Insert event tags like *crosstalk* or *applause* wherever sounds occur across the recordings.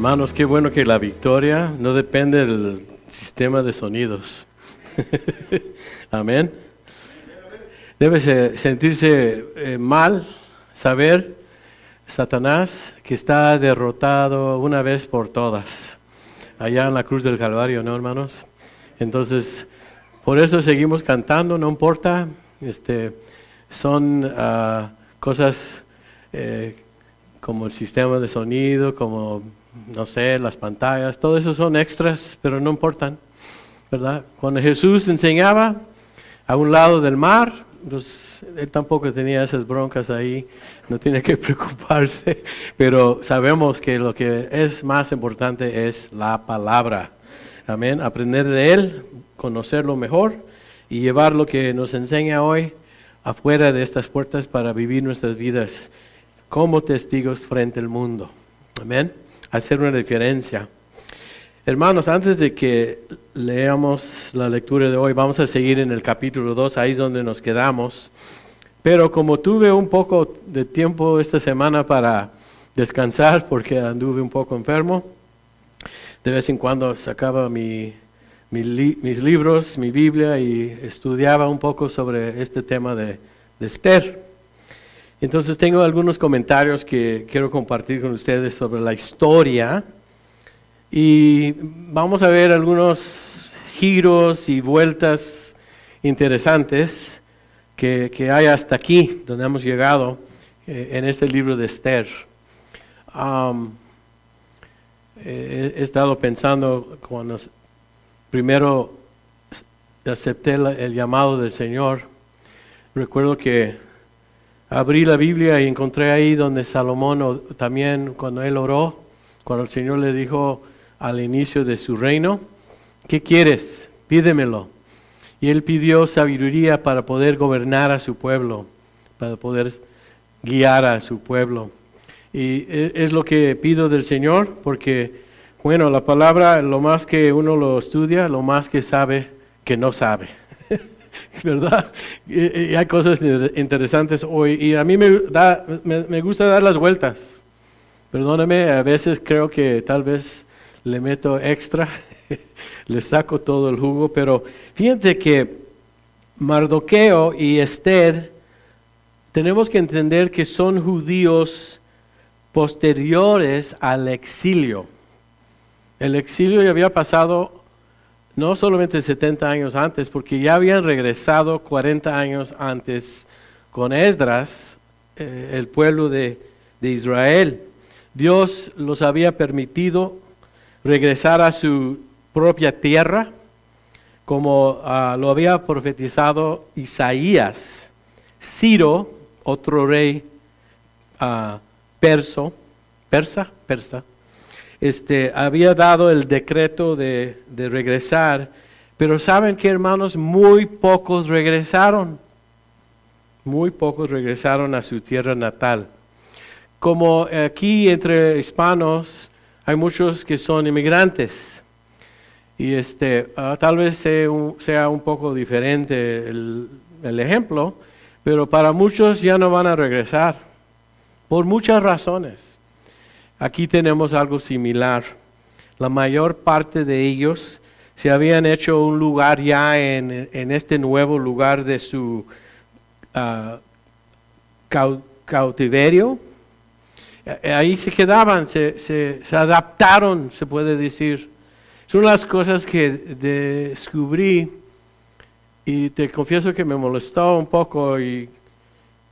Hermanos, qué bueno que la victoria no depende del sistema de sonidos. *laughs* Amén. Debe sentirse eh, mal saber, Satanás, que está derrotado una vez por todas, allá en la cruz del Calvario, ¿no, hermanos? Entonces, por eso seguimos cantando, no importa, este, son ah, cosas eh, como el sistema de sonido, como, no sé, las pantallas, todo eso son extras, pero no importan, ¿verdad? Cuando Jesús enseñaba a un lado del mar, pues él tampoco tenía esas broncas ahí, no tiene que *laughs* preocuparse, pero sabemos que lo que es más importante es la palabra. Amén, aprender de él, conocerlo mejor y llevar lo que nos enseña hoy afuera de estas puertas para vivir nuestras vidas como testigos frente al mundo. Amén. Hacer una diferencia. Hermanos, antes de que leamos la lectura de hoy, vamos a seguir en el capítulo 2, ahí es donde nos quedamos. Pero como tuve un poco de tiempo esta semana para descansar, porque anduve un poco enfermo, de vez en cuando sacaba mi, mis libros, mi Biblia y estudiaba un poco sobre este tema de, de Esther. Entonces tengo algunos comentarios que quiero compartir con ustedes sobre la historia y vamos a ver algunos giros y vueltas interesantes que, hay hasta aquí, donde hemos llegado eh, en este libro de Esther. he, estado pensando cuando primero acepté el llamado del Señor, recuerdo que abrí la Biblia y encontré ahí donde Salomón también, cuando él oró, cuando el Señor le dijo al inicio de su reino, ¿qué quieres? Pídemelo. Y él pidió sabiduría para poder gobernar a su pueblo, para poder guiar a su pueblo. Y e, es lo que pido del Señor, porque, bueno, la palabra, lo más que uno lo estudia, lo más que sabe que no sabe. *laughs* ¿verdad? Y, hay cosas interesantes hoy. Y a mí me, da, me, gusta dar las vueltas. Perdóname, a veces creo que tal vez le meto extra, *laughs* le saco todo el jugo, pero fíjense que Mardoqueo y Esther, tenemos que entender que son judíos posteriores al exilio. El exilio ya había pasado no solamente 70 años antes, porque ya habían regresado 40 años antes con Esdras, eh, el pueblo de, Israel. Dios los había permitido regresar a su propia tierra, como ah, lo había profetizado Isaías. Ciro, otro rey uh, perso, persa, persa, este, había dado el decreto de, regresar, pero saben que hermanos, muy pocos regresaron, muy pocos regresaron a su tierra natal. Como aquí entre hispanos hay muchos que son inmigrantes, y este, ah, tal vez sea un, poco diferente el, el ejemplo, pero para muchos ya no van a regresar, por muchas razones. Aquí tenemos algo similar. La mayor parte de ellos se habían hecho un lugar ya en, este nuevo lugar de su ah, cautiverio. Eh, ahí se quedaban, se, se, adaptaron, se puede decir. Son las cosas que descubrí y te confieso que me molestó un poco y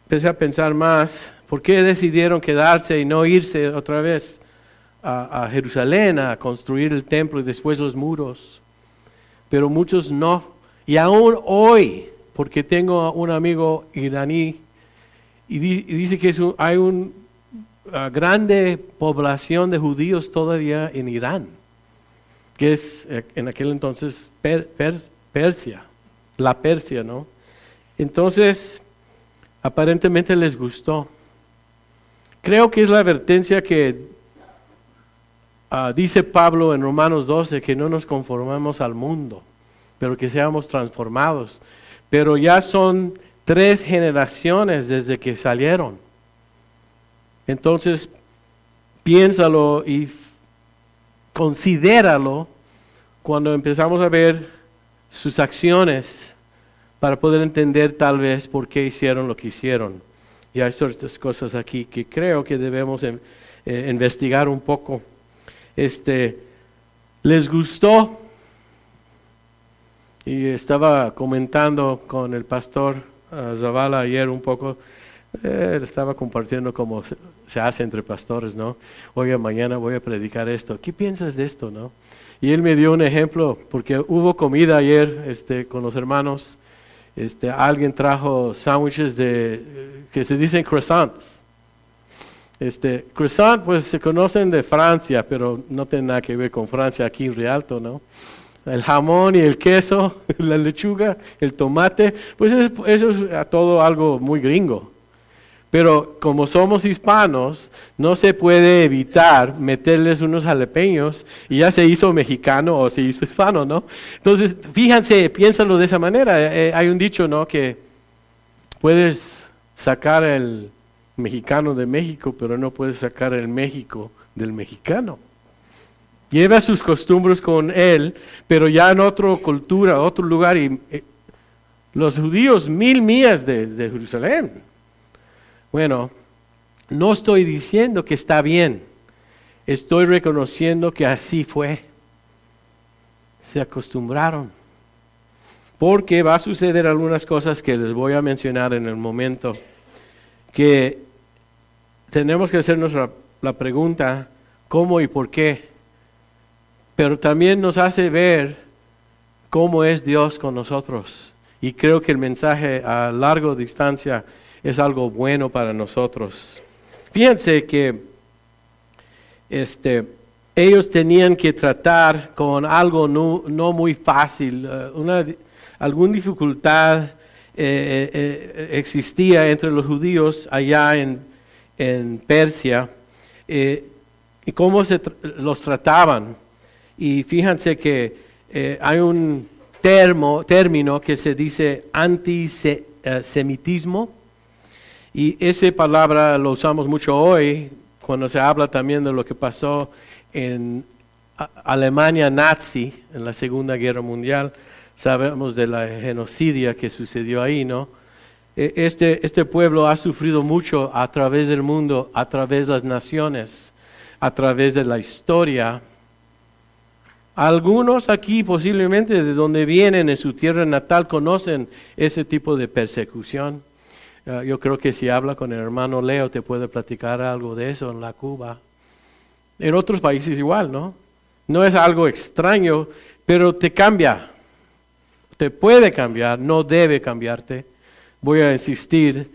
empecé a pensar más. ¿Por qué decidieron quedarse y no irse otra vez a, Jerusalén a construir el templo y después los muros? Pero muchos no. Y aún hoy, porque tengo un amigo iraní y, dice que hay una grande población de judíos todavía en Irán, que es eh, en aquel entonces Persia, la Persia, ¿no? Entonces, aparentemente les gustó. Creo que es la advertencia que ah, dice Pablo en Romanos 12, que no nos conformamos al mundo, pero que seamos transformados. Pero ya son tres generaciones desde que salieron. Entonces, piénsalo y considéralo cuando empezamos a ver sus acciones para poder entender tal vez por qué hicieron lo que hicieron. Y hay ciertas cosas aquí que creo que debemos eh, investigar un poco. Este, ¿Les gustó? Y estaba comentando con el pastor uh, Zavala ayer un poco, eh, estaba compartiendo cómo se, hace entre pastores, ¿no? Oye, mañana voy a predicar esto. ¿Qué piensas de esto, no? Y él me dio un ejemplo, porque hubo comida ayer este, con los hermanos. Este, alguien trajo sándwiches de, que se dicen croissants. Este, croissant, pues se conocen de Francia, pero no tiene nada que ver con Francia aquí en Rialto, ¿no? El jamón y el queso, *laughs* la lechuga, el tomate, pues eso es todo algo muy gringo. Pero como somos hispanos, no se puede evitar meterles unos jalapeños y ya se hizo mexicano o se hizo hispano, ¿no? Entonces, fíjense, piénsalo de esa manera. Eh, eh, hay un dicho, ¿no? Que puedes sacar el mexicano de México, pero no puedes sacar el México del mexicano. Lleva sus costumbres con él, pero ya en otra cultura, otro lugar. Y, eh, los judíos, mil millas de, de Jerusalén bueno, no estoy diciendo que está bien, estoy reconociendo que así fue. Se acostumbraron. Porque va a suceder algunas cosas que les voy a mencionar en el momento, que tenemos que hacernos la, pregunta, ¿cómo y por qué? Pero también nos hace ver cómo es Dios con nosotros. Y creo que el mensaje a largo distancia es algo bueno para nosotros. Fíjense que este, ellos tenían que tratar con algo no, muy fácil, eh, una, alguna dificultad eh, eh, existía entre los judíos allá en, en Persia y cómo se los trataban. Y fíjense que hay un término que se dice antisemitismo y esa palabra lo usamos mucho hoy cuando se habla también de lo que pasó en Alemania nazi en la Segunda Guerra Mundial. Sabemos de la genocidia que sucedió ahí, ¿no? E, este, este pueblo ha sufrido mucho a través del mundo, a través de las naciones, a través de la historia. Algunos aquí posiblemente de donde vienen en su tierra natal conocen ese tipo de persecución. Ah, yo creo que si habla con el hermano Leo te puede platicar algo de eso en la Cuba. En otros países igual, ¿no? No es algo extraño, pero te cambia. Te puede cambiar, no debe cambiarte. Voy a insistir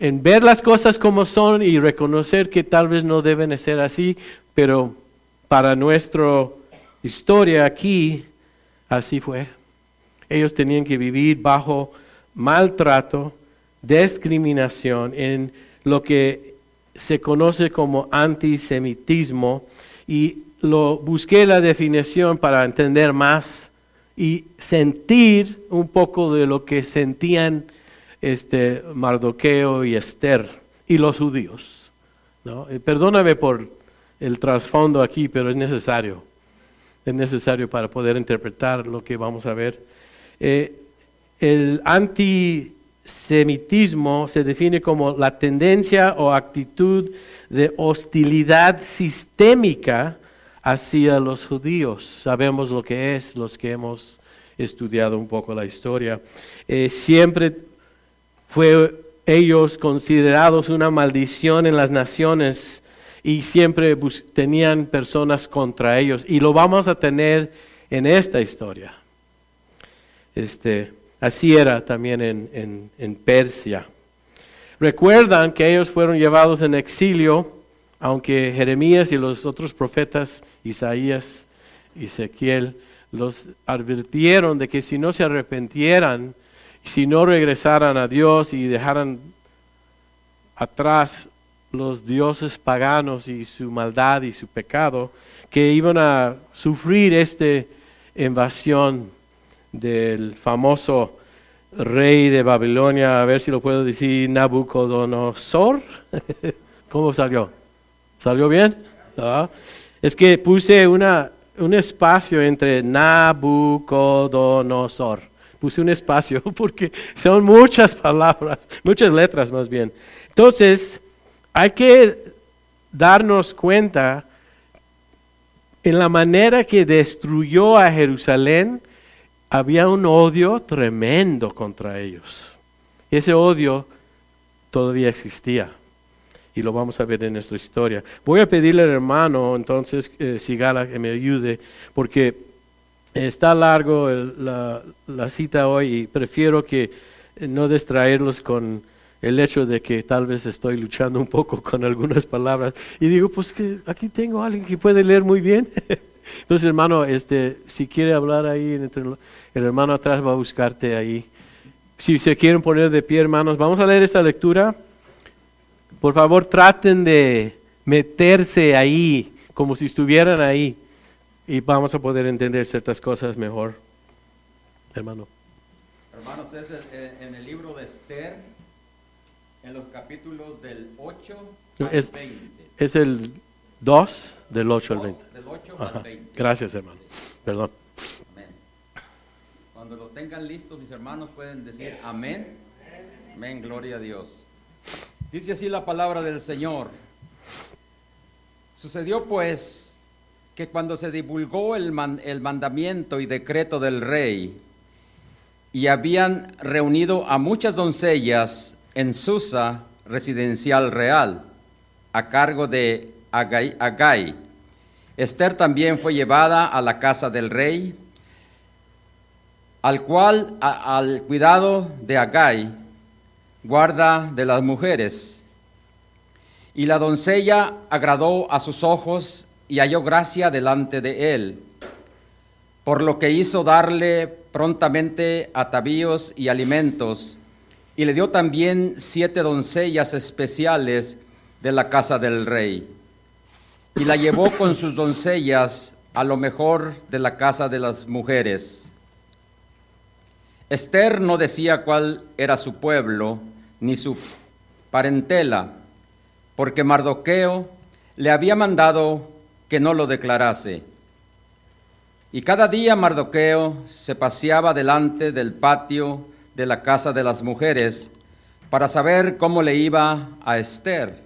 en ver las cosas como son y reconocer que tal vez no deben ser así, pero para nuestra historia aquí, así fue. Ellos tenían que vivir bajo maltrato, discriminación, en lo que se conoce como antisemitismo y lo busqué la definición para entender más y sentir un poco de lo que sentían este Mardoqueo y Esther y los judíos. ¿no? Eh, perdóname por el trasfondo aquí, pero es necesario. Es necesario para poder interpretar lo que vamos a ver. Eh, el anti semitismo se define como la tendencia o actitud de hostilidad sistémica hacia los judíos. Sabemos lo que es, los que hemos estudiado un poco la historia. Eh, siempre fue ellos considerados una maldición en las naciones y siempre tenían personas contra ellos. Y lo vamos a tener en esta historia. Este, Así era también en, Persia. Recuerdan que ellos fueron llevados en exilio, aunque Jeremías y los otros profetas, Isaías, Ezequiel, los advirtieron de que si no se arrepentieran, si no regresaran a Dios y dejaran atrás los dioses paganos y su maldad y su pecado, que iban a sufrir esta invasión del famoso rey de Babilonia, a ver si lo puedo decir, Nabucodonosor. *laughs* ¿Cómo salió? ¿Salió bien? Es que puse una, un espacio entre Nabucodonosor. Puse un espacio *laughs* porque son muchas palabras, muchas letras más bien. Entonces, hay que darnos cuenta en la manera que destruyó a Jerusalén, había un odio tremendo contra ellos. Ese odio todavía existía y lo vamos a ver en nuestra historia. Voy a pedirle al hermano, entonces, eh, Sigala, que me ayude, porque está largo la, cita hoy y prefiero que eh, no distraerlos con el hecho de que tal vez estoy luchando un poco *laughs* con algunas palabras. Y digo, pues que aquí tengo a alguien que puede leer muy bien. *laughs* Entonces, hermano, este, si quiere hablar ahí, el hermano atrás va a buscarte ahí. Si se quieren poner de pie, hermanos, vamos a leer esta lectura. Por favor, traten de meterse ahí, como si estuvieran ahí, y vamos a poder entender ciertas cosas mejor. Hermano. Hermanos, es en el libro de Esther, en los capítulos del 8 al es, 20. Es el 2 del 8 al 20. Del 8 al 20. Gracias, hermano. Perdón. Cuando lo tengan listos, mis hermanos pueden decir amén. Amén, gloria a Dios. Dice así la palabra del Señor. Sucedió pues que cuando se divulgó el, el mandamiento y decreto del rey, y habían reunido a muchas doncellas en Susa, residencial real, a cargo de Agai. Esther también fue llevada a la casa del rey al cual al cuidado de Agai, guarda de las mujeres. Y la doncella agradó a sus ojos y halló gracia delante de él, por lo que hizo darle prontamente atavíos y alimentos, y le dio también siete doncellas especiales de la casa del rey. Y la llevó con sus doncellas a lo mejor de la casa de las mujeres Esther no decía cuál era su pueblo ni su parentela, porque Mardoqueo le había mandado que no lo declarase. Y cada día Mardoqueo se paseaba delante del patio de la casa de las mujeres para saber cómo le iba a Esther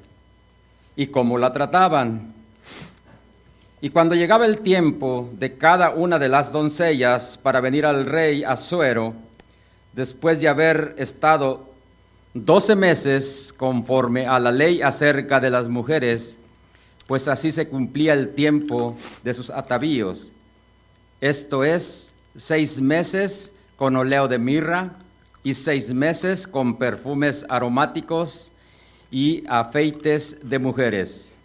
y cómo la trataban. Y cuando llegaba el tiempo de cada una de las doncellas para venir al rey Asuero, después de haber estado doce meses conforme a la ley acerca de las mujeres, pues así se cumplía el tiempo de sus atavíos. Esto es, seis meses con oleo de mirra y seis meses con perfumes aromáticos y afeites de mujeres.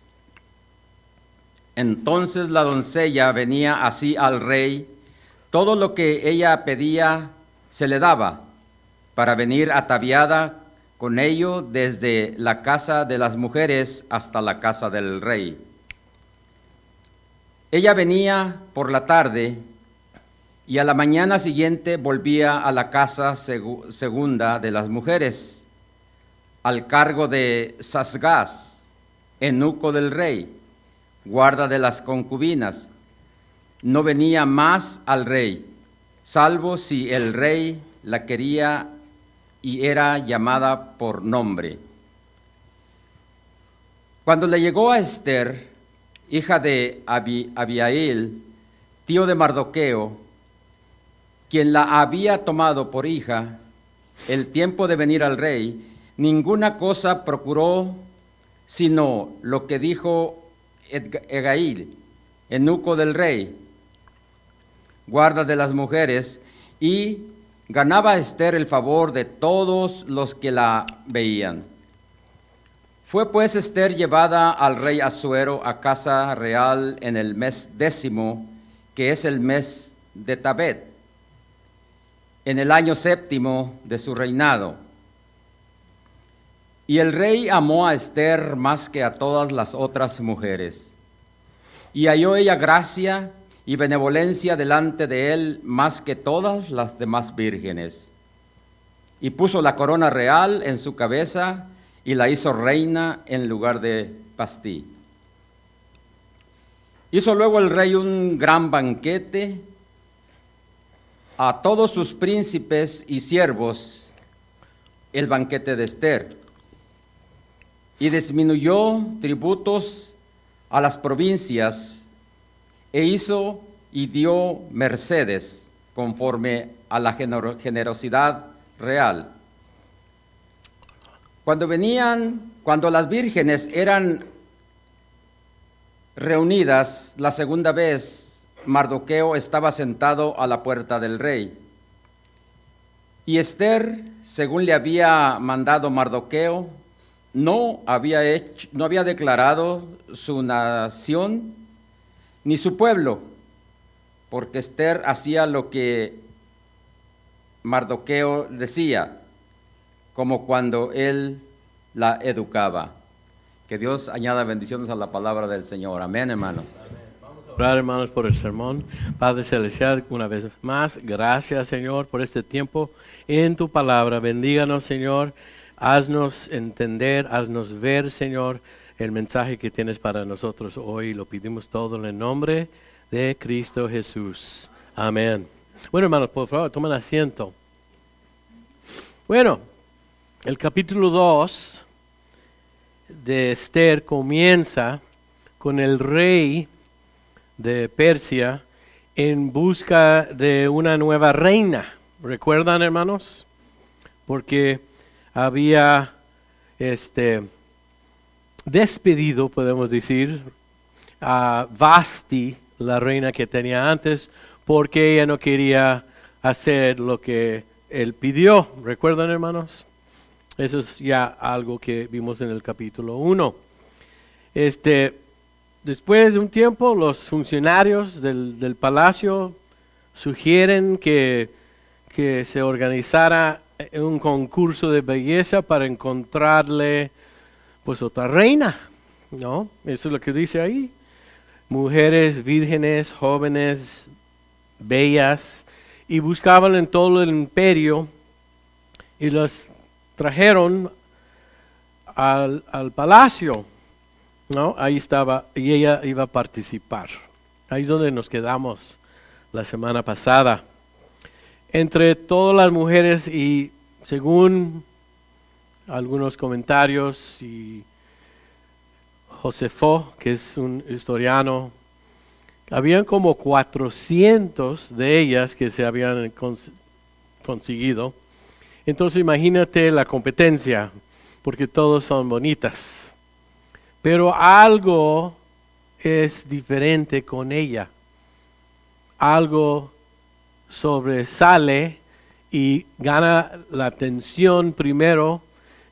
Entonces la doncella venía así al rey, todo lo que ella pedía se le daba para venir ataviada con ello desde la casa de las mujeres hasta la casa del rey. Ella venía por la tarde y a la mañana siguiente volvía a la casa segunda de las mujeres, al cargo de Sasgás, enuco del rey, guarda de las concubinas. No venía más al rey salvo si el rey la quería y era llamada por nombre. Cuando le llegó a Esther, hija de Abiail, tío de Mardoqueo, quien la había tomado por hija, el tiempo de venir al rey, ninguna cosa procuró sino lo que dijo Egail, enuco del rey, guarda de las mujeres, y ganaba Esther el favor de todos los que la veían. Fue pues Esther llevada al rey Asuero a casa real en el mes décimo, que es el mes de Tabet, en el año séptimo de su reinado. Y el rey amó a Esther más que a todas las otras mujeres. Y halló ella gracia y benevolencia delante de él más que todas las demás vírgenes. Y puso la corona real en su cabeza y la hizo reina en lugar de Pastí. Hizo luego el rey un gran banquete a todos sus príncipes y siervos, el banquete de Esther, y disminuyó tributos a las provincias e hizo y dio mercedes conforme a la generosidad real. Cuando venían, cuando las vírgenes eran reunidas la segunda vez, Mardoqueo estaba sentado a la puerta del rey. Y Esther, según le había mandado Mardoqueo, no había, hecho, no había declarado su nación ni su pueblo, porque Esther hacía lo que Mardoqueo decía, como cuando él la educaba. Que Dios añada bendiciones a la palabra del Señor. Amén, hermanos. Orar, hermanos, por el sermón. Padre Celestial, una vez más, gracias, Señor, por este tiempo en tu palabra. Bendíganos, Señor. Haznos entender, haznos ver, Señor, el mensaje que tienes para nosotros hoy. Lo pedimos todo en el nombre de Cristo Jesús. Amén. Bueno, hermanos, por favor, tomen asiento. Bueno, el capítulo 2 de Esther comienza con el rey de Persia en busca de una nueva reina. ¿Recuerdan, hermanos? Porque había este despedido, podemos decir, a Vasti, la reina que tenía antes, porque ella no quería hacer lo que él pidió. ¿Recuerdan, hermanos? Eso es ya algo que vimos en el capítulo 1. Este, después de un tiempo, los funcionarios del, palacio sugieren que, que, se organizara un concurso de belleza para encontrarle pues otra reina, ¿no? Eso es lo que dice ahí. Mujeres vírgenes, jóvenes, bellas, y buscaban en todo el imperio y los trajeron al, palacio, ¿no? Ahí estaba, y ella iba a participar. Ahí es donde nos quedamos la semana pasada. Entre todas las mujeres y según algunos comentarios y Josefo, que es un historiano, habían como 400 de ellas que se habían conseguido entonces imagínate la competencia, porque todos son bonitas. Pero algo es diferente con ella. Algo sobresale y gana la atención primero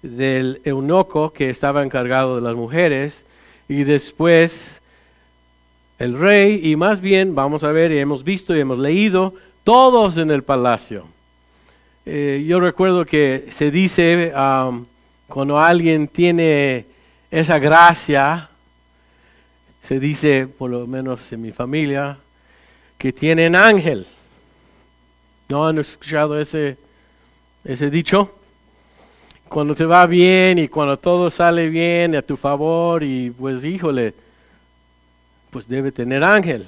del eunuco que estaba encargado de las mujeres y después el rey y más bien vamos a ver y hemos visto y hemos leído todos en el palacio. Eh, yo recuerdo que se dice um, cuando alguien tiene esa gracia, se dice, por lo menos en mi familia, que tienen ángel. ¿No han escuchado ese, ese dicho? Cuando te va bien y cuando todo sale bien a tu favor y pues híjole, pues debe tener ángel,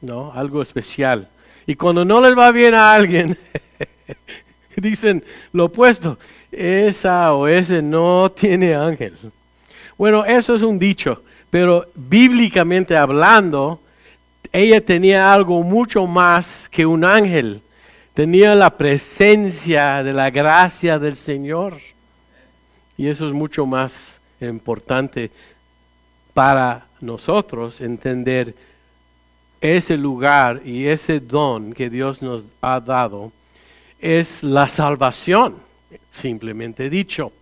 ¿no? Algo especial. Y cuando no les va bien a alguien, *laughs* Dicen lo opuesto, esa o ese no tiene ángel. Bueno, eso es un dicho, pero bíblicamente hablando, ella tenía algo mucho más que un ángel. Tenía la presencia de la gracia del Señor. Y eso es mucho más importante para nosotros entender ese lugar y ese don que Dios nos ha dado es la salvación, simplemente dicho.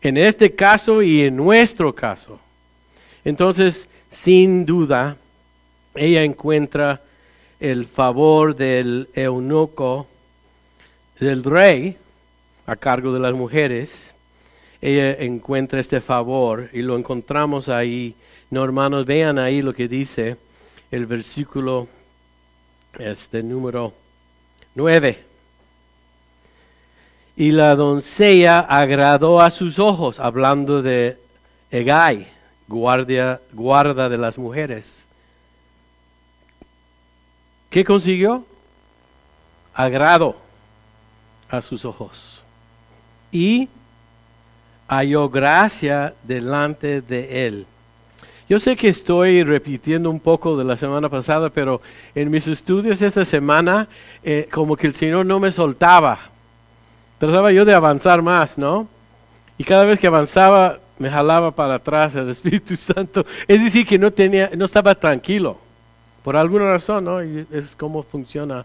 En este caso y en nuestro caso. Entonces, sin duda, ella encuentra el favor del eunuco, del rey, a cargo de las mujeres. Ella encuentra este favor y lo encontramos ahí. No, hermanos, vean ahí lo que dice el versículo este número 9. Y la doncella agradó a sus ojos, hablando de Egay, guardia, guarda de las mujeres. ¿Qué consiguió? Agrado a sus ojos. Y halló gracia delante de él. Yo sé que estoy repitiendo un poco de la semana pasada, pero en mis estudios esta semana, eh, como que el Señor no me soltaba. Trataba yo de avanzar más, ¿no? Y cada vez que avanzaba, me jalaba para atrás el *laughs* Espíritu Santo. Es decir, que no, tenía, no estaba tranquilo. Por alguna razón, ¿no? Es como funciona,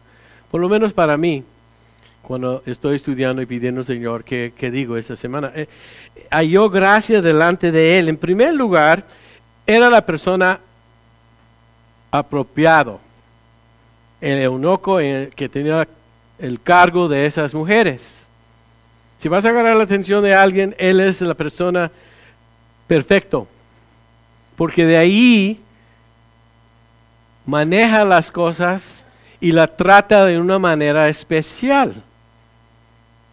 por lo menos para mí, cuando estoy estudiando y pidiendo, Señor, ¿qué, digo esta semana? Eh, halló gracia delante de Él. En primer lugar, era la persona apropiado, el eunuco que tenía el cargo de esas mujeres. Si vas a agarrar la atención de alguien, él es la persona perfecto, porque de ahí maneja las cosas y la trata de una manera especial.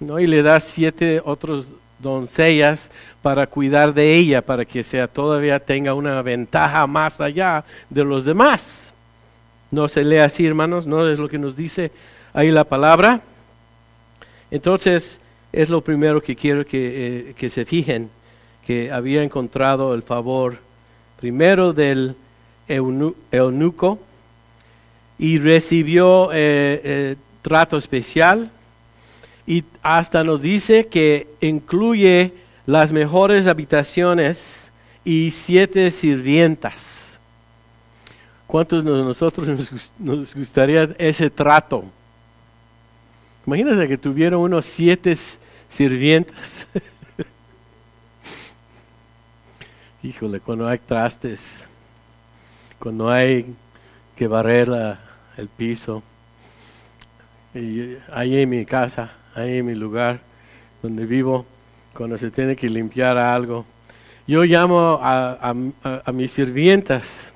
¿no? Y le da siete otros doncellas para cuidar de ella, para que sea todavía tenga una ventaja más allá de los demás. No se lee así, hermanos, no es lo que nos dice ahí la palabra. Entonces, es lo primero que quiero que, eh, que se fijen, que había encontrado el favor primero del eunuco y recibió eh, eh, trato especial y hasta nos dice que incluye las mejores habitaciones y siete sirvientas. ¿Cuántos de nosotros nos, gustaría ese trato? Imagínate que tuviera unos siete sirvientas. *laughs* Híjole, cuando hay trastes, cuando hay que barrer el piso, y ahí en mi casa, ahí en mi lugar donde vivo, cuando se tiene que limpiar algo. Yo llamo a, mis sirvientas,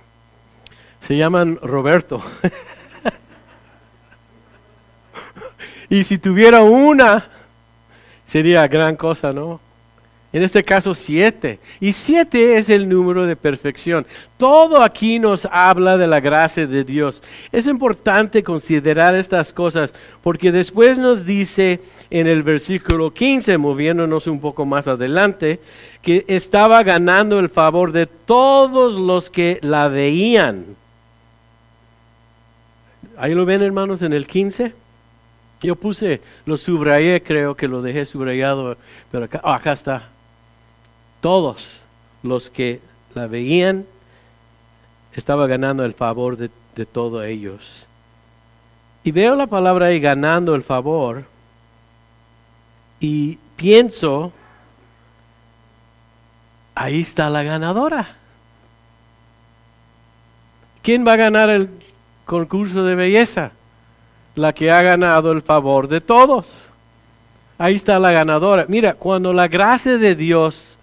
se llaman Roberto. *laughs* y si tuviera una, sería gran cosa, ¿no? En este caso siete. Y siete es el número de perfección. Todo aquí nos habla de la gracia de Dios. Es importante considerar estas cosas porque después nos dice en el versículo 15, moviéndonos un poco más adelante, que estaba ganando el favor de todos los que la veían. Ahí lo ven hermanos en el 15. Yo puse, lo subrayé, creo que lo dejé subrayado, pero acá, oh, acá está todos los que la veían estaba ganando el favor de, todos ellos. Y veo la palabra ahí ganando el favor y pienso, ahí está la ganadora. ¿Quién va a ganar el concurso de belleza? La que ha ganado el favor de todos. Ahí está la ganadora. Mira, cuando la gracia de Dios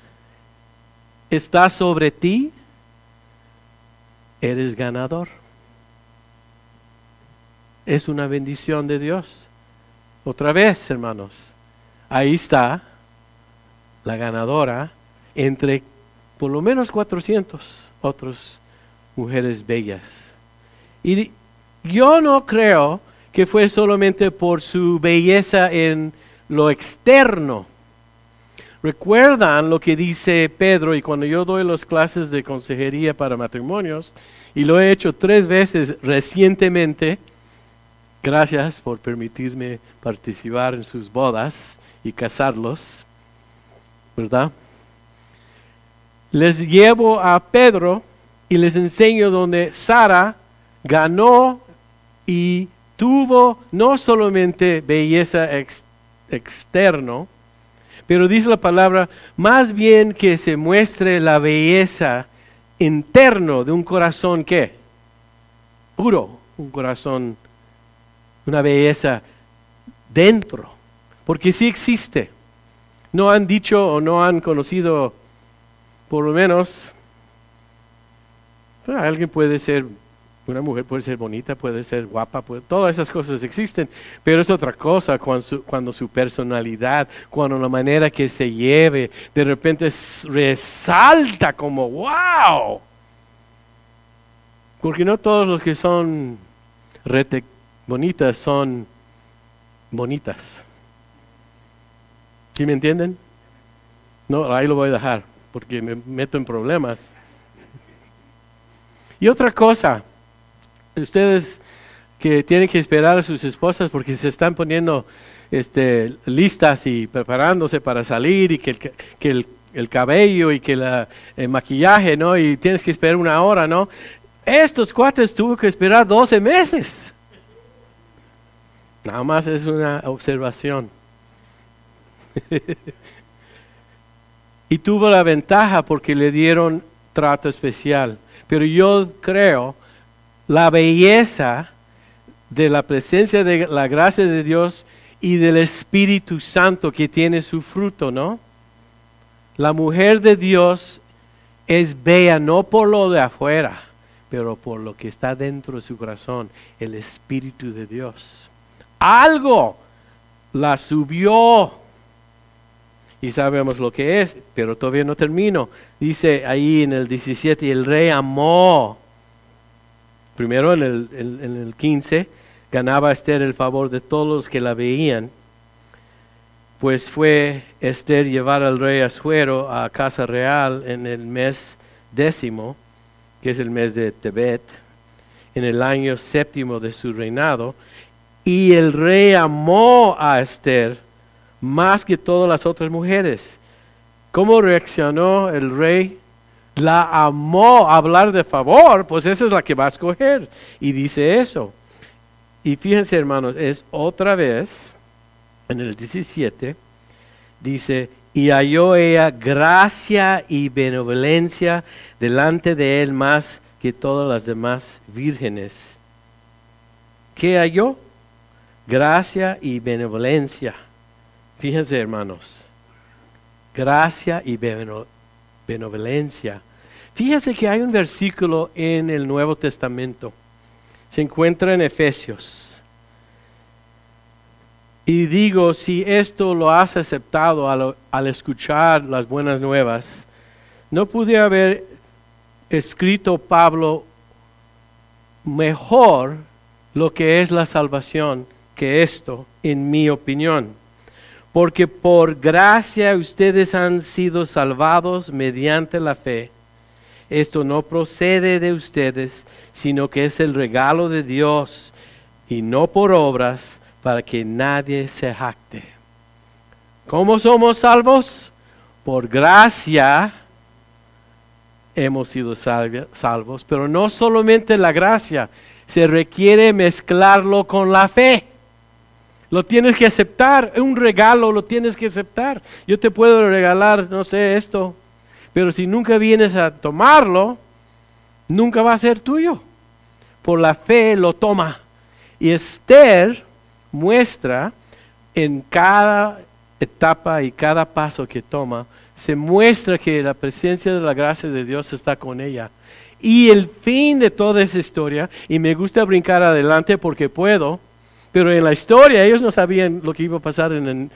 está sobre ti, eres ganador. Es una bendición de Dios. Otra vez, hermanos, ahí está la ganadora entre por lo menos 400 otras mujeres bellas. Y yo no creo que fue solamente por su belleza en lo externo Recuerdan lo que dice Pedro y cuando yo doy las clases de consejería para matrimonios, y lo he hecho tres veces recientemente, gracias por permitirme participar en sus bodas y casarlos, ¿verdad? Les llevo a Pedro y les enseño donde Sara ganó y tuvo no solamente belleza externo, pero dice la palabra, más bien que se muestre la belleza interno de un corazón que puro, un corazón, una belleza dentro, porque sí existe. No han dicho o no han conocido, por lo menos, alguien puede ser una mujer puede ser bonita, puede ser guapa, todas esas cosas existen, pero es otra cosa cuando su, personalidad, cuando la manera que se lleve, de repente resalta como wow. Porque no todos los que son rete bonitas son bonitas. ¿Sí me entienden? No, ahí lo voy a dejar porque me meto en problemas. Y otra cosa, ustedes que tienen que esperar a sus esposas porque se están poniendo este, listas y preparándose para salir y que el, cabello y que el maquillaje, ¿no? Y tienes que esperar una hora, ¿no? Estos cuates tuvo que esperar 12 meses. Nada más es una observación. *laughs* y tuvo la ventaja porque le dieron trato especial. Pero yo creo la belleza de la presencia de la gracia de Dios y del Espíritu Santo que tiene su fruto, ¿no? La mujer de Dios es bella no por lo de afuera, pero por lo que está dentro de su corazón, el Espíritu de Dios. Algo la subió. Y sabemos lo que es, pero todavía no termino. Dice ahí en el 17, el rey amó. Primero en el, en el 15, ganaba Esther el favor de todos los que la veían, pues fue Esther llevar al rey Asuero a casa real en el mes décimo, que es el mes de Tebet, en el año séptimo de su reinado, y el rey amó a Esther más que todas las otras mujeres. ¿Cómo reaccionó el rey? La amó hablar de favor, pues esa es la que va a escoger. Y dice eso. Y fíjense hermanos, es otra vez, en el 17, dice, y halló ella gracia y benevolencia delante de él más que todas las demás vírgenes. ¿Qué halló? Gracia y benevolencia. Fíjense hermanos, gracia y benevolencia. Fíjense que hay un versículo en el Nuevo Testamento se encuentra en Efesios. Y digo, si esto lo has aceptado al, escuchar las buenas nuevas, no pude haber escrito Pablo mejor lo que es la salvación que esto, en mi opinión. Porque por gracia ustedes han sido salvados mediante la fe esto no procede de ustedes, sino que es el regalo de Dios y no por obras para que nadie se jacte. ¿Cómo somos salvos? Por gracia hemos sido salvos, pero no solamente la gracia, se requiere mezclarlo con la fe. Lo tienes que aceptar, un regalo lo tienes que aceptar. Yo te puedo regalar, no sé, esto, pero si nunca vienes a tomarlo, nunca va a ser tuyo. Por la fe lo toma. Y Esther muestra en cada etapa y cada paso que toma, se muestra que la presencia de la gracia de Dios está con ella. Y el fin de toda esa historia, y me gusta brincar adelante porque puedo, pero en la historia ellos no sabían lo que iba a pasar en,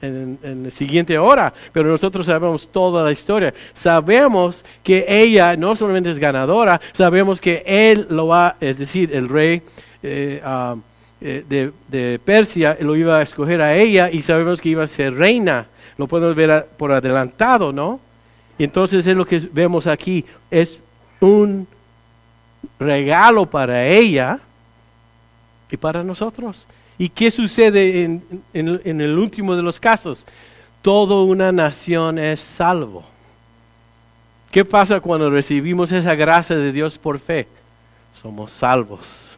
la siguiente hora, pero nosotros sabemos toda la historia. Sabemos que ella no solamente es ganadora, sabemos que él lo va, es decir, el rey eh, ah, eh, de, de, Persia lo iba a escoger a ella y sabemos que iba a ser reina. Lo podemos ver por adelantado, ¿no? Y entonces es lo que vemos aquí, es un regalo para ella y para nosotros. ¿Y qué sucede en, en, el último de los casos? Toda una nación es salvo. ¿Qué pasa cuando recibimos esa gracia de Dios por fe? Somos salvos.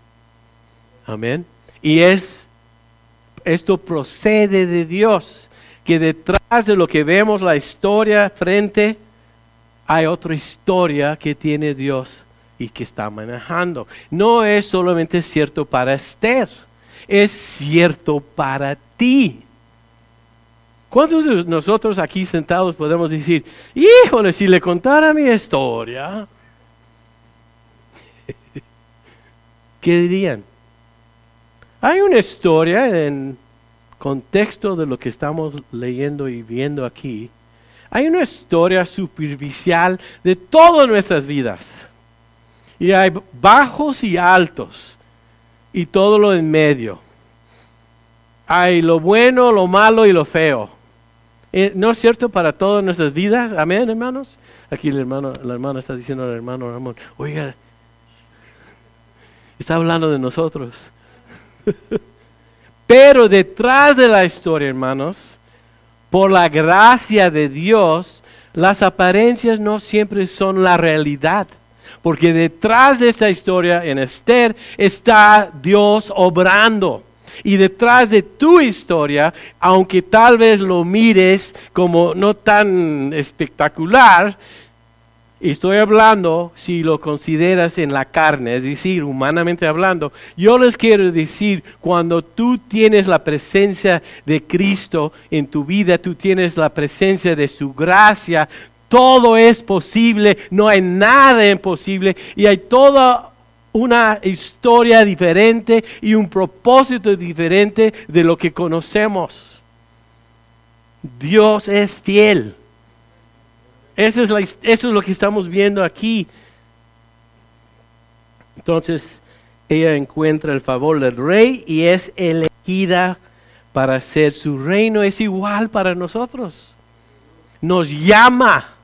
Amén. Y es esto procede de Dios, que detrás de lo que vemos la historia frente hay otra historia que tiene Dios y que está manejando. No es solamente cierto para Esther, es cierto para ti. ¿Cuántos de nosotros aquí sentados podemos decir, híjole, si le contara mi historia? *laughs* ¿Qué dirían? Hay una historia en contexto de lo que estamos leyendo y viendo aquí. Hay una historia superficial de todas nuestras vidas y hay bajos y altos. y todo lo en medio. Hay lo bueno, lo malo y lo feo. Eh, ¿No es cierto para todas nuestras vidas? Amén, hermanos. Aquí el hermano, la hermana está diciendo al hermano Ramón, oiga, está hablando de nosotros. *laughs* Pero detrás de la historia, hermanos, por la gracia de Dios, las apariencias no siempre son la realidad. Porque detrás de esta historia en Esther está Dios obrando. Y detrás de tu historia, aunque tal vez lo mires como no tan espectacular, estoy hablando si lo consideras en la carne, es decir, humanamente hablando. Yo les quiero decir, cuando tú tienes la presencia de Cristo en tu vida, tú tienes la presencia de su gracia, todo es posible, no hay nada imposible y hay toda una historia diferente y un propósito diferente de lo que conocemos. Dios es fiel. Eso es, eso es lo que estamos viendo aquí. Entonces, ella encuentra el favor del rey y es elegida para ser su reino. Es igual para nosotros. Nos llama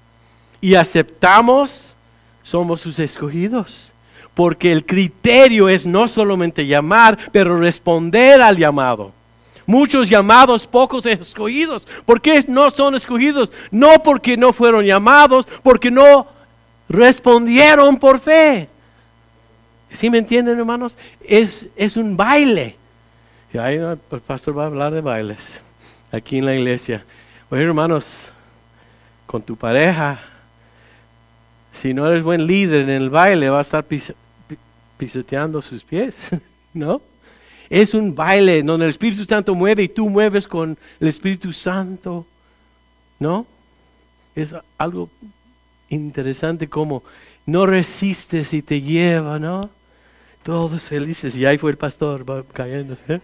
y aceptamos, somos sus escogidos porque el criterio es no solamente llamar, pero responder al llamado. Muchos llamados, pocos escogidos. ¿Por qué no son escogidos? No porque no fueron llamados, porque no respondieron por fe. ¿Sí me entienden, hermanos? Es, es un baile. el pastor va a hablar de bailes aquí en la iglesia. Oye, hermanos, con tu pareja, si no eres buen líder en el baile, va a estar pisoteando sus pies, *laughs* ¿no? Es un baile donde el Espíritu Santo mueve y tú mueves con el Espíritu Santo, ¿no? Es algo interesante como no resistes y te lleva, ¿no? Todos felices. Y ahí fue el pastor cayéndose.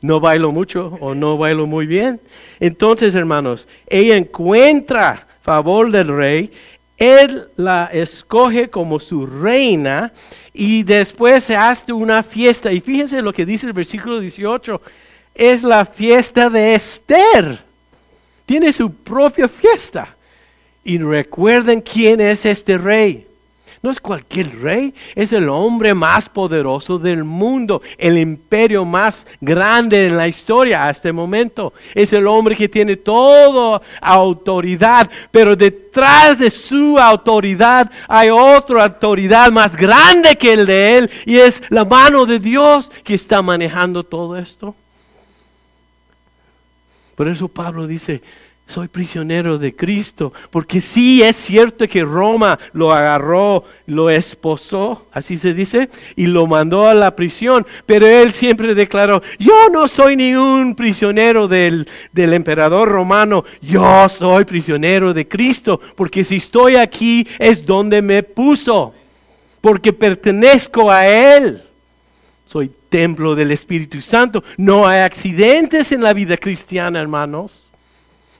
No bailo mucho o no bailo muy bien. Entonces, hermanos, ella encuentra favor del rey él la escoge como su reina y después se hace una fiesta. Y fíjense lo que dice el versículo 18. Es la fiesta de Esther. Tiene su propia fiesta. Y recuerden quién es este rey. No es cualquier rey, es el hombre más poderoso del mundo, el imperio más grande en la historia hasta el momento. Es el hombre que tiene toda autoridad, pero detrás de su autoridad hay otra autoridad más grande que el de él y es la mano de Dios que está manejando todo esto. Por eso Pablo dice, soy prisionero de Cristo, porque sí es cierto que Roma lo agarró, lo esposó, así se dice, y lo mandó a la prisión, pero él siempre declaró, yo no soy ningún prisionero del, del emperador romano, yo soy prisionero de Cristo, porque si estoy aquí es donde me puso, porque pertenezco a Él. Soy templo del Espíritu Santo. No hay accidentes en la vida cristiana, hermanos.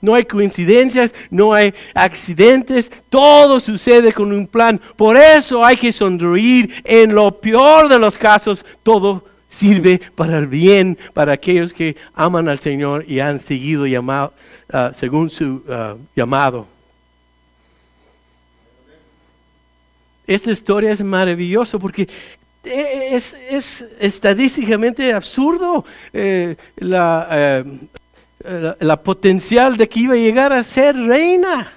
No hay coincidencias, no hay accidentes, todo sucede con un plan. Por eso hay que sonreír. En lo peor de los casos, todo sirve para el bien, para aquellos que aman al Señor y han seguido llamado, ah, según su ah, llamado. Esta historia es maravillosa porque es, estadísticamente absurdo eh, la, eh, la, potencial de que iba a llegar a ser reina.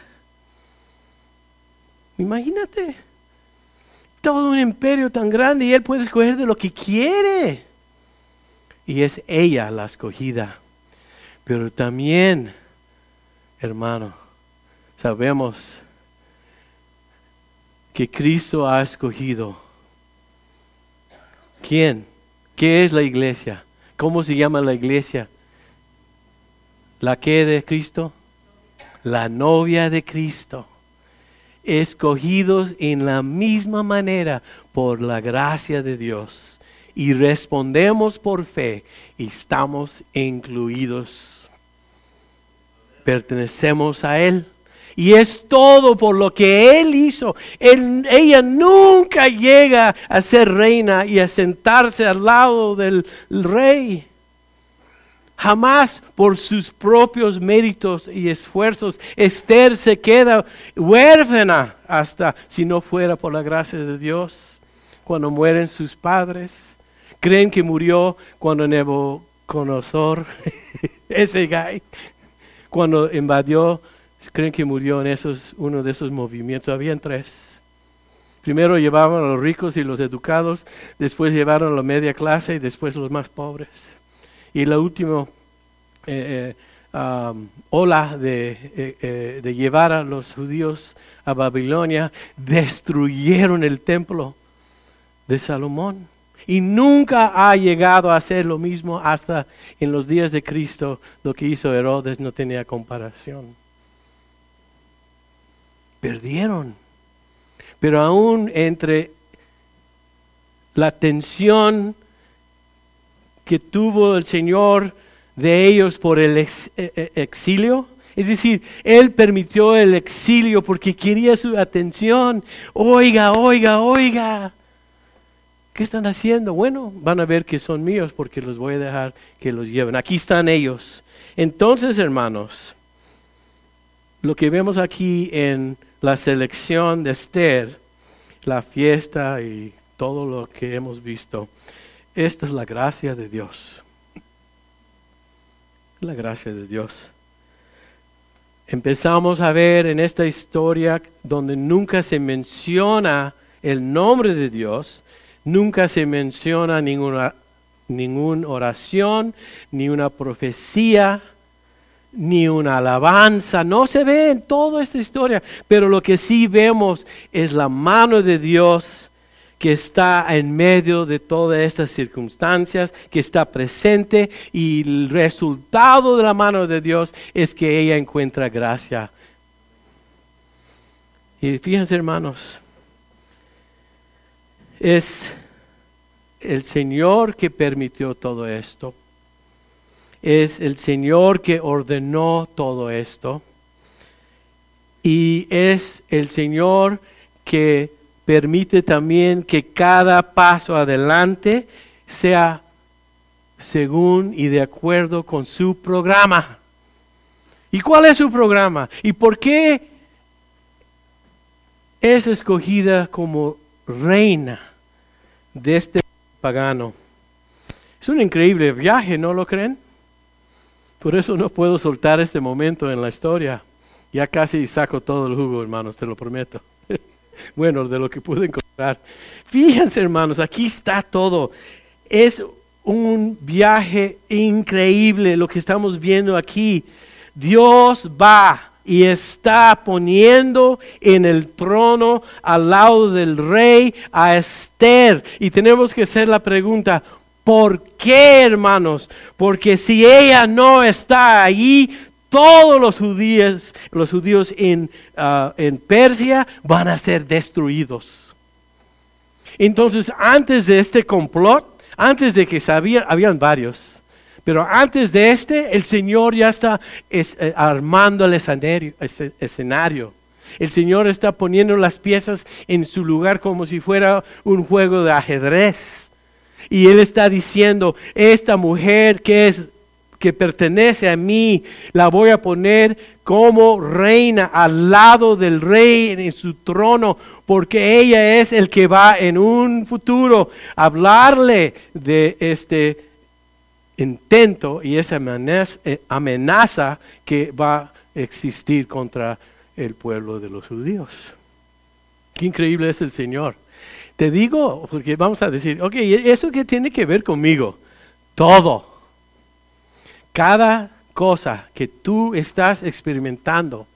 Imagínate, todo un imperio tan grande y él puede escoger de lo que quiere. Y es ella la escogida. Pero también, hermano, sabemos que Cristo ha escogido. ¿Quién? ¿Qué es la iglesia? ¿Cómo se llama la iglesia? ¿La que de Cristo? La novia de Cristo. Escogidos en la misma manera por la gracia de Dios. Y respondemos por fe y estamos incluidos. Pertenecemos a Él. Y es todo por lo que Él hizo. ella nunca llega a ser reina y a sentarse al lado del rey. Jamás por sus propios méritos y esfuerzos. Esther se queda huérfana hasta si no fuera por la gracia de Dios. Cuando mueren sus padres, creen que murió cuando Nebuchadnezzar, *laughs* ese guy, cuando invadió, creen que murió en esos, uno de esos movimientos. Habían tres. Primero llevaban a los ricos y los educados, después llevaron a la media clase y después los más pobres. Y la última eh, eh, ola de, eh, de llevar a los judíos a Babilonia, destruyeron el templo de Salomón. Y nunca ha llegado a hacer lo mismo hasta en los días de Cristo. Lo que hizo Herodes no tenía comparación. Perdieron. Pero aún entre la tensión que tuvo el Señor de ellos por el e, e, exilio. Es decir, Él permitió el exilio porque quería su atención. Oiga, oiga, oiga. ¿Qué están haciendo? Bueno, van a ver que son míos porque los voy a dejar que los lleven. Aquí están ellos. Entonces, hermanos, lo que vemos aquí en la selección de Esther, la fiesta y todo lo que hemos visto, esto es la gracia de Dios la gracia de Dios. Empezamos a ver en esta historia donde nunca se menciona el nombre de Dios, nunca se menciona ninguna oración, ni una profecía, ni una alabanza, no se ve en toda esta historia, pero lo que sí vemos es la mano de Dios que está en medio de todas estas circunstancias, que está presente y el resultado de la mano de Dios es que ella encuentra gracia. Y fíjense hermanos, es el Señor que permitió todo esto. Es el Señor que ordenó todo esto. Y es el Señor que permite también que cada paso adelante sea según y de acuerdo con su programa. ¿Y cuál es su programa? ¿Y por qué es escogida como reina de este pagano? Es un increíble viaje, ¿no lo creen? Por eso no puedo soltar este momento en la historia. Ya casi saco todo el jugo, hermanos, te lo prometo bueno, de lo que pude encontrar. Fíjense, hermanos, aquí está todo. Es un viaje increíble lo que estamos viendo aquí. Dios va y está poniendo en el trono al lado del rey a Esther. Y tenemos que hacer la pregunta, ¿por qué, hermanos? Porque si ella no está allí, todos los judíos, los judíos en, ah, en Persia van a ser destruidos. Entonces, antes de este complot, antes de que sabían, habían varios, pero antes de este, el Señor ya está eh, armando el escenario. El Señor está poniendo las piezas en su lugar como si fuera un juego de ajedrez. Y Él está diciendo, esta mujer que es que pertenece a mí, la voy a poner como reina al lado del rey en su trono, porque ella es el que va en un futuro a hablarle de este intento y esa eh, amenaza que va a existir contra el pueblo de los judíos. Qué increíble es el Señor. Te digo, porque vamos a decir, ok, ¿eso qué tiene que ver conmigo? Todo cada cosa que tú estás experimentando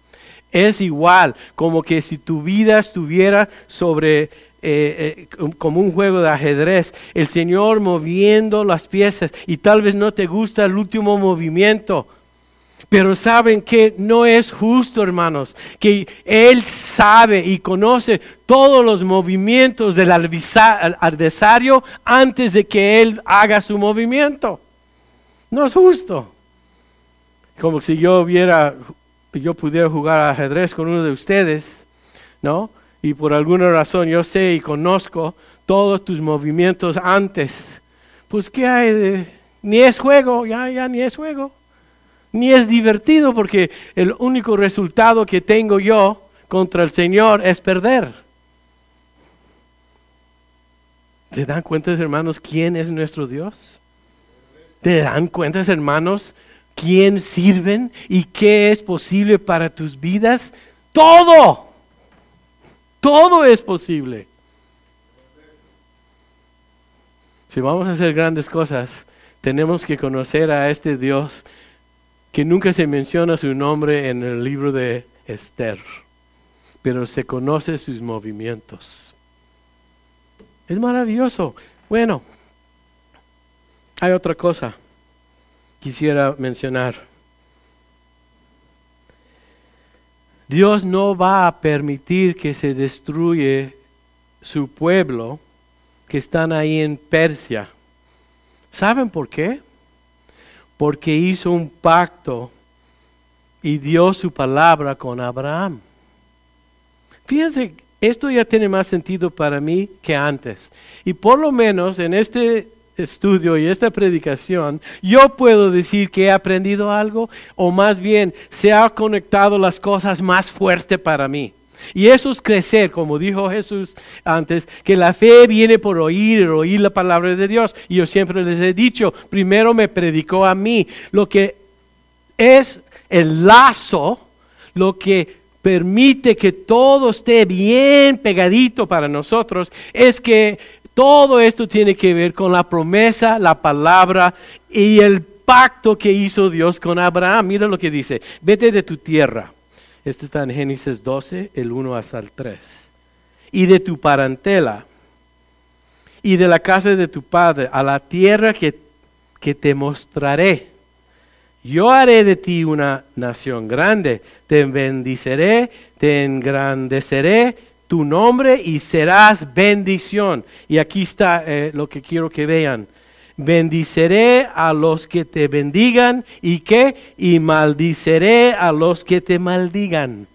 es igual como que si tu vida estuviera sobre eh, eh, como un juego de ajedrez, el Señor moviendo las piezas y tal vez no te gusta el último movimiento. Pero saben que no es justo, hermanos, que Él sabe y conoce todos los movimientos del adversario antes de que Él haga su movimiento. No es justo. Como si yo hubiera yo pudiera jugar ajedrez con uno de ustedes, ¿no? Y por alguna razón yo sé y conozco todos tus movimientos antes. Pues ¿qué hay de... Ni es juego, ya, ya, ni es juego. Ni es divertido porque el único resultado que tengo yo contra el Señor es perder. ¿Te dan cuenta, hermanos, quién es nuestro Dios? ¿Te dan cuenta, hermanos, quién sirven y qué es posible para tus vidas? Todo. Todo es posible. Si vamos a hacer grandes cosas, tenemos que conocer a este Dios que nunca se menciona su nombre en el libro de Esther, pero se conoce sus movimientos. Es maravilloso. Bueno, hay otra cosa quisiera mencionar. Dios no va a permitir que se destruya su pueblo que están ahí en Persia. ¿Saben por qué? Porque hizo un pacto y dio su palabra con Abraham. Fíjense, esto ya tiene más sentido para mí que antes. Y por lo menos en este estudio y esta predicación, yo puedo decir que he aprendido algo o más bien se ha conectado las cosas más fuerte para mí. Y eso es crecer, como dijo Jesús antes, que la fe viene por oír, oír la palabra de Dios. Y yo siempre les he dicho, primero me predicó a mí, lo que es el lazo, lo que permite que todo esté bien pegadito para nosotros, es que todo esto tiene que ver con la promesa, la palabra y el pacto que hizo Dios con Abraham. Mira lo que dice, vete de tu tierra. Este está en Génesis 12, el 1 hasta el 3. Y de tu parentela y de la casa de tu padre a la tierra que, que te mostraré. Yo haré de ti una nación grande, te bendiceré, te engrandeceré tu nombre y serás bendición. Y aquí está eh, lo que quiero que vean. Bendiceré a los que te bendigan y que y maldiceré a los que te maldigan.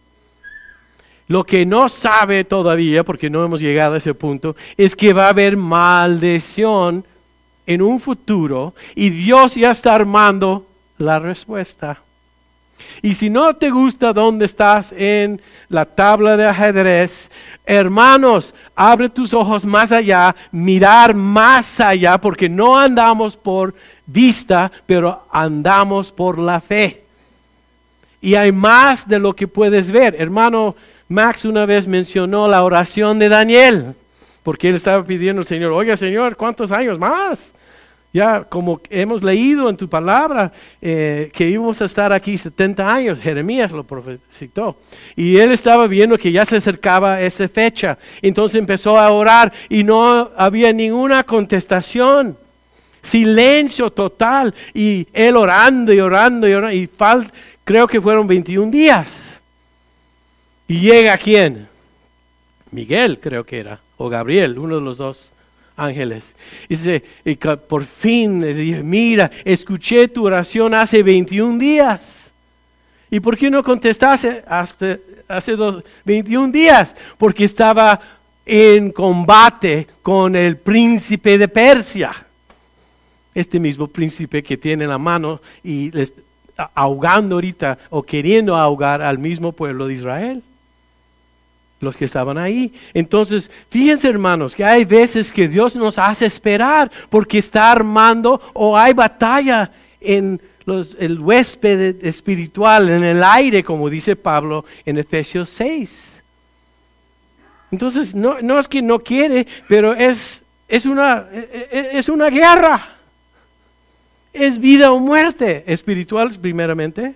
Lo que no sabe todavía, porque no hemos llegado a ese punto, es que va a haber maldición en un futuro y Dios ya está armando la respuesta. Y si no te gusta dónde estás en la tabla de ajedrez, hermanos, abre tus ojos más allá, mirar más allá, porque no andamos por vista, pero andamos por la fe. Y hay más de lo que puedes ver. Hermano Max una vez mencionó la oración de Daniel, porque él estaba pidiendo al Señor, oiga Señor, ¿cuántos años más? Ya como hemos leído en tu palabra eh, que íbamos a estar aquí 70 años, Jeremías lo profetizó. Y él estaba viendo que ya se acercaba esa fecha. Entonces empezó a orar y no había ninguna contestación. Silencio total. Y él orando y orando y orando. Y creo que fueron 21 días. Y llega quién? Miguel creo que era. O Gabriel, uno de los dos ángeles. Y dice, y por fin mira, escuché tu oración hace 21 días. ¿Y por qué no contestaste hasta hace dos, 21 días? Porque estaba en combate con el príncipe de Persia. Este mismo príncipe que tiene la mano y les, ahogando ahorita o queriendo ahogar al mismo pueblo de Israel los que estaban ahí. Entonces, fíjense hermanos, que hay veces que Dios nos hace esperar porque está armando o hay batalla en los, el huésped espiritual, en el aire, como dice Pablo en Efesios 6. Entonces, no, no es que no quiere, pero es, es, una, es una guerra. Es vida o muerte espiritual primeramente.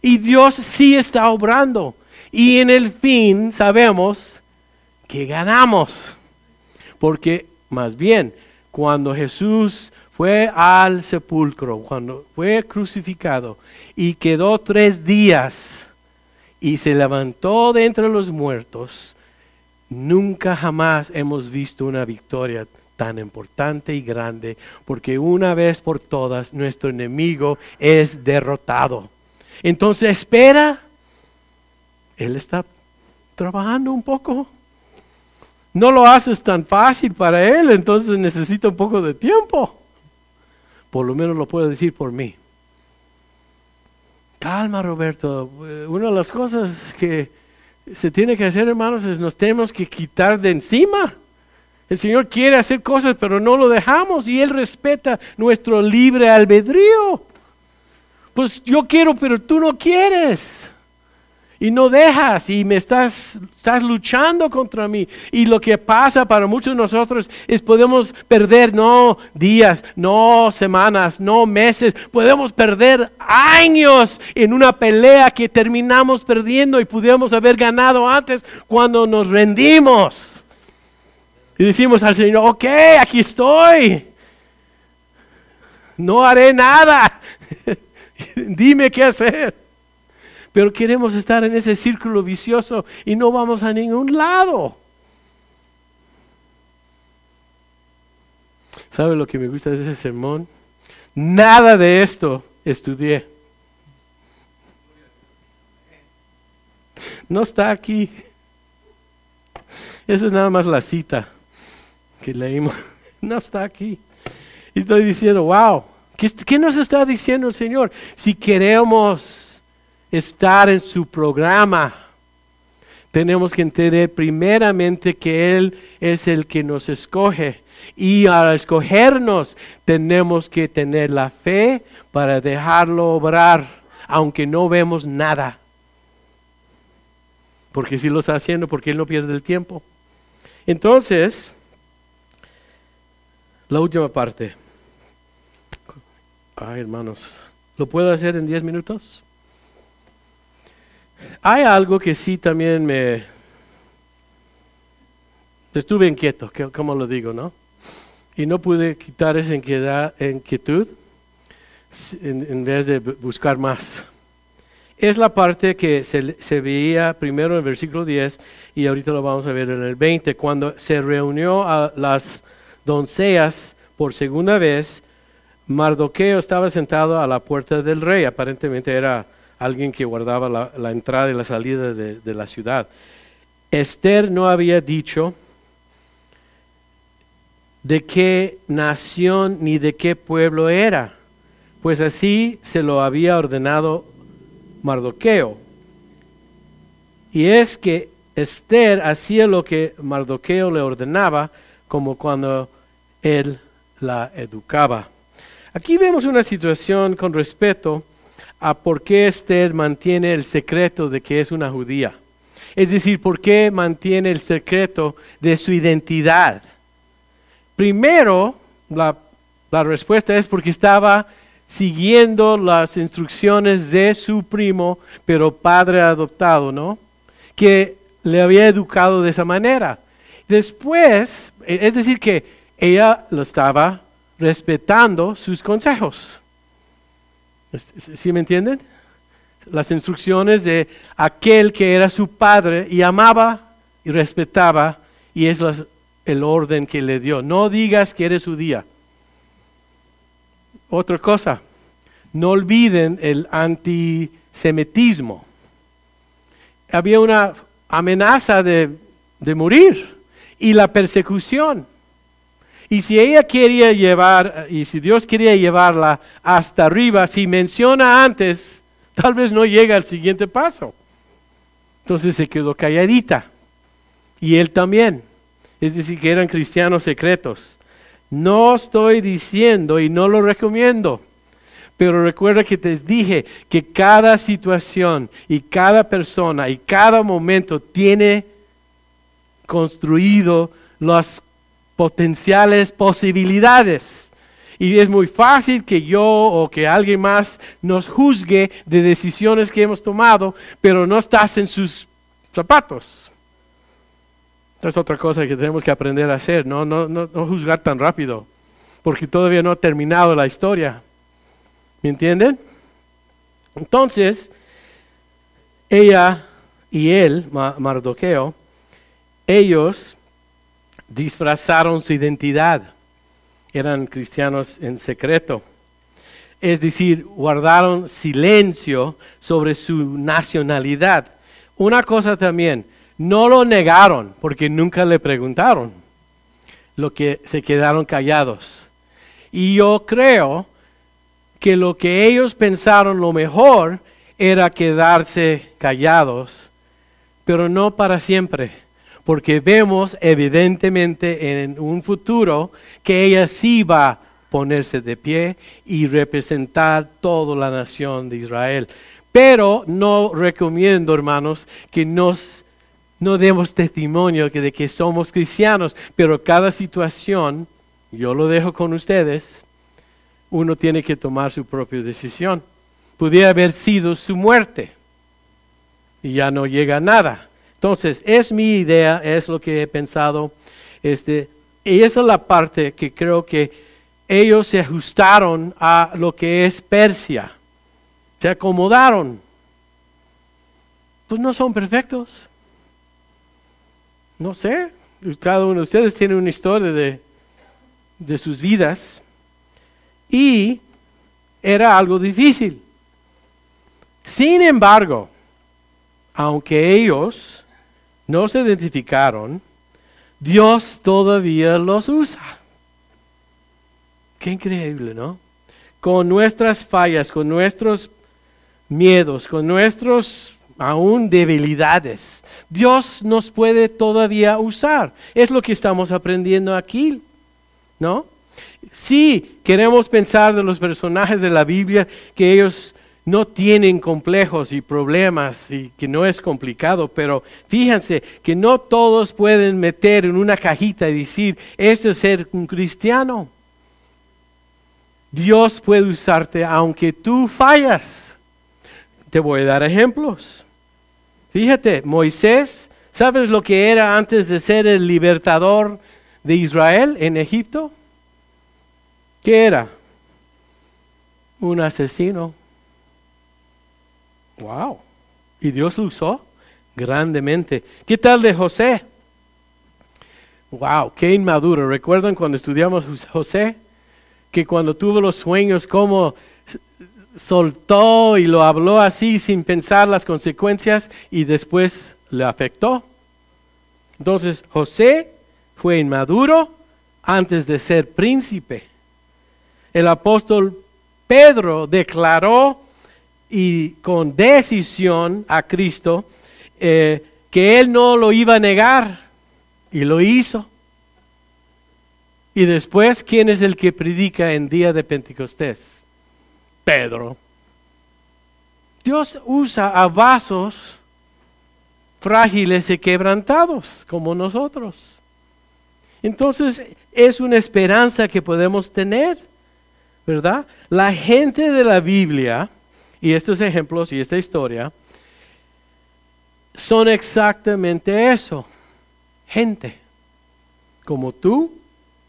Y Dios sí está obrando. Y en el fin sabemos que ganamos. Porque más bien, cuando Jesús fue al sepulcro, cuando fue crucificado y quedó tres días y se levantó de entre los muertos, nunca jamás hemos visto una victoria tan importante y grande, porque una vez por todas nuestro enemigo es derrotado. Entonces espera Él está trabajando un poco. No lo haces tan fácil para Él, entonces necesita un poco de tiempo. Por lo menos lo puedo decir por mí. Calma, Roberto. Una de las cosas que se tiene que hacer, hermanos, es nos tenemos que quitar de encima. El Señor quiere hacer cosas, pero no lo dejamos y Él respeta nuestro libre albedrío. Pues yo quiero, pero tú no quieres y no dejas y me estás, estás luchando contra mí. Y lo que pasa para muchos de nosotros es podemos perder no días, no semanas, no meses, podemos perder años en una pelea que terminamos perdiendo y pudiéramos haber ganado antes cuando nos rendimos. Y decimos al Señor, ok, aquí estoy. No haré nada. *laughs* Dime qué hacer pero queremos estar en ese círculo vicioso y no vamos a ningún lado. ¿Sabe lo que me gusta de ese sermón? Nada de esto estudié. No está aquí. Eso es nada más la cita que leímos. *laughs* No está aquí. Y estoy diciendo, wow, ¿qué, ¿qué, nos está diciendo el Señor? Si queremos estar en su programa. Tenemos que entender primeramente que Él es el que nos escoge. Y al escogernos tenemos que tener la fe para dejarlo obrar, aunque no vemos nada. Porque si lo está haciendo, porque Él no pierde el tiempo. Entonces, la última parte. Ay, hermanos, ¿lo puedo hacer en 10 minutos? Hay algo que sí también me... Estuve inquieto, como lo digo, ¿no? Y no pude quitar esa inquietud en, vez de buscar más. Es la parte que se, se, veía primero en el versículo 10 y ahorita lo vamos a ver en el 20, cuando se reunió a las doncellas por segunda vez, Mardoqueo estaba sentado a la puerta del rey, aparentemente era alguien que guardaba la, entrada y la salida de, la ciudad. Esther no había dicho de qué nación ni de qué pueblo era, pues así se lo había ordenado Mardoqueo. Y es que Esther hacía lo que Mardoqueo le ordenaba, como cuando él la educaba. Aquí vemos una situación con respeto a por qué Esther mantiene el secreto de que es una judía. Es decir, por qué mantiene el secreto de su identidad. Primero, la, respuesta es porque estaba siguiendo las instrucciones de su primo, pero padre adoptado, ¿no? Que le había educado de esa manera. Después, es decir, que ella lo estaba respetando sus consejos. ¿Sí me entienden? Las instrucciones de aquel que era su padre y amaba y respetaba, y es el orden que le dio. No digas que eres judía. Otra cosa, no olviden el antisemitismo. Había una amenaza de, de morir y la persecución. Y si ella quería llevar, y si Dios quería llevarla hasta arriba, si menciona antes, tal vez no llega al siguiente paso. Entonces se quedó calladita. Y él también. Es decir, que eran cristianos secretos. No estoy diciendo y no lo recomiendo. Pero recuerda que te dije que cada situación y cada persona y cada momento tiene construido las potenciales posibilidades. Y es muy fácil que yo o que alguien más nos juzgue de decisiones que hemos tomado, pero no estás en sus zapatos. Es otra cosa que tenemos que aprender a hacer, no, no, no, no juzgar tan rápido, porque todavía no ha terminado la historia. ¿Me entienden? Entonces, ella y él, Mardoqueo, ellos disfrazaron su identidad. Eran cristianos en secreto. Es decir, guardaron silencio sobre su nacionalidad. una cosa también, no lo negaron porque nunca le preguntaron, lo que se quedaron callados. Y yo creo que lo que ellos pensaron lo mejor era quedarse callados, pero no para siempre, porque vemos evidentemente en un futuro que ella sí va a ponerse de pie y representar toda la nación de Israel. Pero no recomiendo, hermanos, que nos no demos testimonio de que somos cristianos, pero cada situación, yo lo dejo con ustedes, uno tiene que tomar su propia decisión. Pudiera haber sido su muerte y ya no llega a nada. Entonces, es mi idea, es lo que he pensado. Este, y esa es la parte que creo que ellos se ajustaron a lo que es Persia. Se acomodaron. Pues no son perfectos. No sé, cada uno de ustedes tiene una historia de, de sus vidas y era algo difícil. Sin embargo, aunque ellos no se identificaron, Dios todavía los usa. Qué increíble, ¿no? Con nuestras fallas, con nuestros miedos, con nuestros aún debilidades, Dios nos puede todavía usar. Es lo que estamos aprendiendo aquí, ¿no? Sí, queremos pensar de los personajes de la Biblia que ellos no tienen complejos y problemas y que no es complicado, pero fíjense que no todos pueden meter en una cajita y decir, esto es ser un cristiano. Dios puede usarte aunque tú fallas. Te voy a dar ejemplos. Fíjate, Moisés, ¿sabes lo que era antes de ser el libertador de Israel en Egipto? ¿Qué era? Un asesino. Wow. Y Dios lo usó grandemente. ¿Qué tal de José? Wow, qué inmaduro. ¿Recuerdan cuando estudiamos José? Que cuando tuvo los sueños, cómo soltó y lo habló así sin pensar las consecuencias y después le afectó. Entonces José fue inmaduro antes de ser príncipe el apóstol Pedro declaró y con decisión a Cristo eh, que él no lo iba a negar y lo hizo. Y después, ¿quién es el que predica en día de Pentecostés? Pedro. Dios usa a vasos frágiles y quebrantados como nosotros. Entonces es una esperanza que podemos tener ¿verdad? La gente de la Biblia, y estos ejemplos y esta historia, son exactamente eso, gente, como tú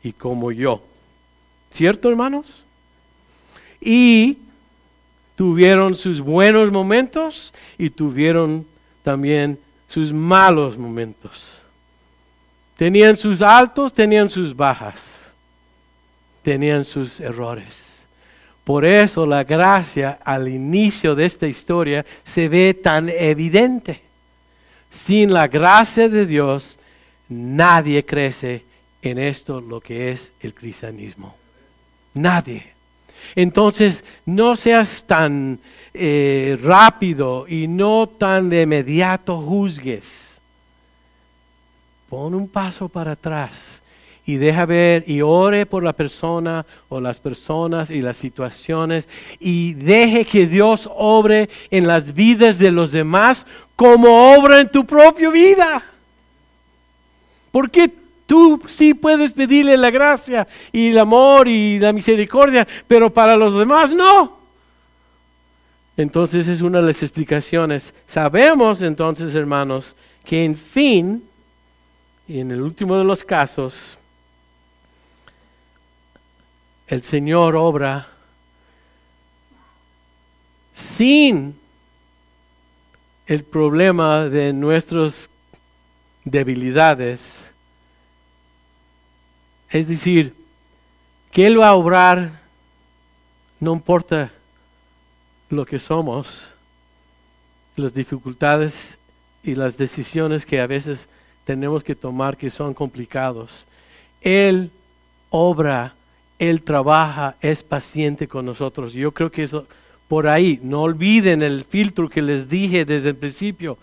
y como yo. ¿Cierto, hermanos? Y tuvieron sus buenos momentos y tuvieron también sus malos momentos. Tenían sus altos, tenían sus bajas tenían sus errores. Por eso la gracia al inicio de esta historia se ve tan evidente. Sin la gracia de Dios, nadie crece en esto lo que es el cristianismo. Nadie. Entonces, no seas tan eh, rápido y no tan de inmediato juzgues. Pon un paso para atrás y deja ver y ore por la persona o las personas y las situaciones y deje que Dios obre en las vidas de los demás como obra en tu propia vida. Porque tú sí puedes pedirle la gracia y el amor y la misericordia, pero para los demás no. Entonces es una de las explicaciones. Sabemos entonces, hermanos, que en fin, y en el último de los casos, el Señor obra sin el problema de nuestras debilidades. Es decir, que Él va a obrar no importa lo que somos, las dificultades y las decisiones que a veces tenemos que tomar que son complicados. Él obra, Él trabaja, es paciente con nosotros. Yo creo que eso por ahí, no olviden el filtro que les dije desde el principio.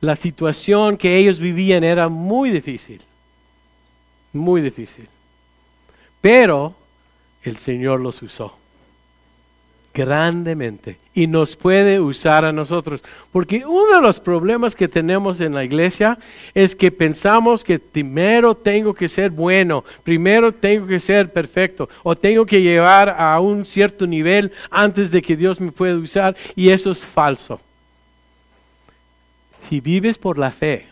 La situación que ellos vivían era muy difícil, muy difícil. Pero el Señor los usó grandemente y nos puede usar a nosotros. Porque uno de los problemas que tenemos en la iglesia es que pensamos que primero tengo que ser bueno, primero tengo que ser perfecto o tengo que llevar a un cierto nivel antes de que Dios me pueda usar y eso es falso. Si vives por la fe,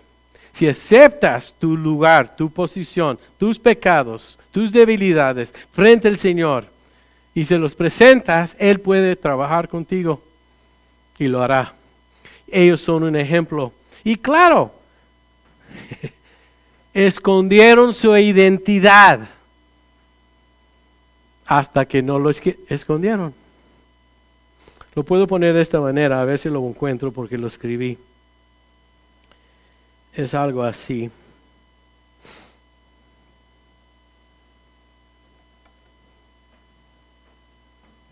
si aceptas tu lugar, tu posición, tus pecados, tus debilidades frente al Señor, y se los presentas, Él puede trabajar contigo y lo hará. Ellos son un ejemplo. Y claro, *laughs* escondieron su identidad hasta que no lo escondieron. Lo puedo poner de esta manera, a ver si lo encuentro porque lo escribí. Es algo así.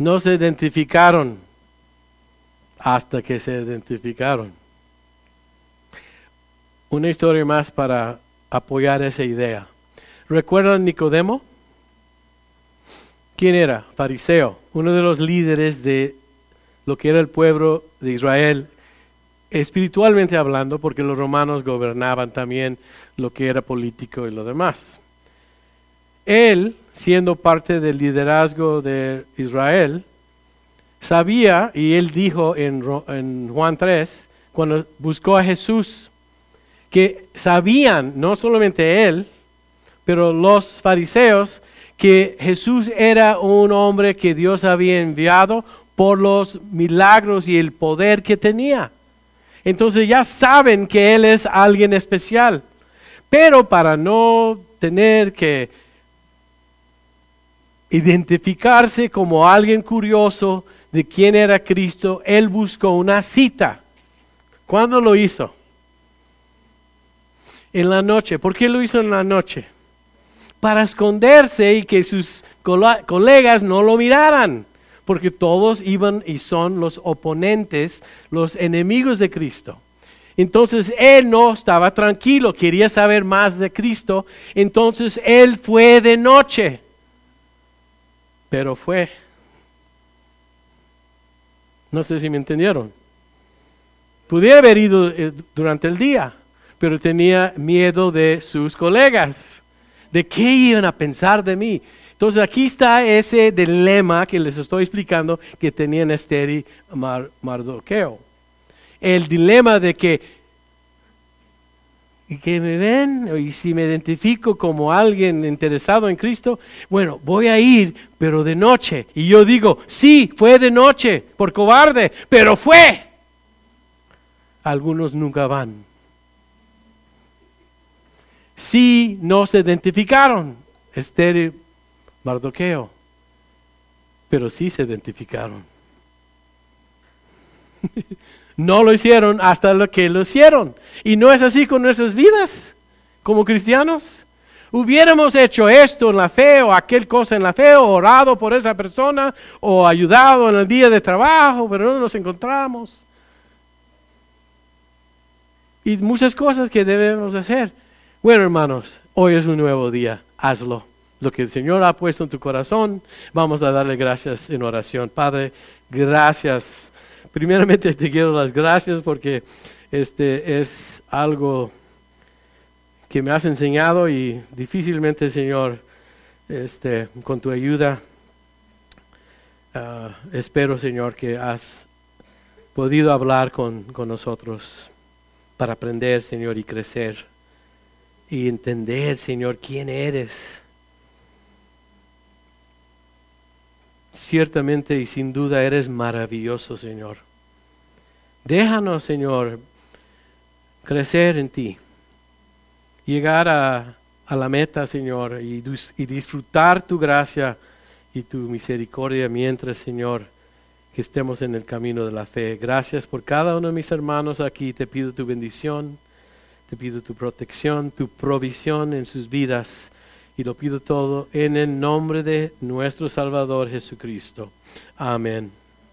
No se identificaron hasta que se identificaron. Una historia más para apoyar esa idea. ¿Recuerdan Nicodemo? ¿Quién era? Fariseo, uno de los líderes de lo que era el pueblo de Israel, espiritualmente hablando, porque los romanos gobernaban también lo que era político y lo demás. Él siendo parte del liderazgo de Israel, sabía, y él dijo en, Juan 3, cuando buscó a Jesús, que sabían, no solamente él, pero los fariseos, que Jesús era un hombre que Dios había enviado por los milagros y el poder que tenía. Entonces ya saben que Él es alguien especial. Pero para no tener que identificarse como alguien curioso de quién era Cristo, él buscó una cita. ¿Cuándo lo hizo? En la noche. ¿Por qué lo hizo en la noche? Para esconderse y que sus colegas no lo miraran. Porque todos iban y son los oponentes, los enemigos de Cristo. Entonces él no estaba tranquilo, quería saber más de Cristo. Entonces él fue de noche pero fue. No sé si me entendieron. Pudiera haber ido eh, durante el día, pero tenía miedo de sus colegas, de qué iban a pensar de mí. Entonces aquí está ese dilema que les estoy explicando que tenían Esther y Mardoqueo. El dilema de que y que me ven y si me identifico como alguien interesado en Cristo, bueno, voy a ir, pero de noche. Y yo digo, sí, fue de noche, por cobarde, pero fue. Algunos nunca van. Sí, no se identificaron, Esther Mardoqueo, pero sí se identificaron. *laughs* No lo hicieron hasta lo que lo hicieron. Y no es así con nuestras vidas como cristianos. Hubiéramos hecho esto en la fe o aquel cosa en la fe o orado por esa persona o ayudado en el día de trabajo, pero no nos encontramos. Y muchas cosas que debemos hacer. Bueno, hermanos, hoy es un nuevo día. Hazlo. Lo que el Señor ha puesto en tu corazón, vamos a darle gracias en oración. Padre, gracias primeramente te quiero las gracias porque este es algo que me has enseñado y difícilmente, Señor, este, con tu ayuda, ah, espero, Señor, que has podido hablar con, con nosotros para aprender, Señor, y crecer y entender, Señor, quién eres Ciertamente y sin duda eres maravilloso, Señor. Déjanos, Señor, crecer en ti, llegar a, a la meta, Señor, y, y disfrutar tu gracia y tu misericordia mientras, Señor, que estemos en el camino de la fe. Gracias por cada uno de mis hermanos aquí. Te pido tu bendición, te pido tu protección, tu provisión en sus vidas. Y lo pido todo en el nombre de nuestro Salvador Jesucristo. Amén.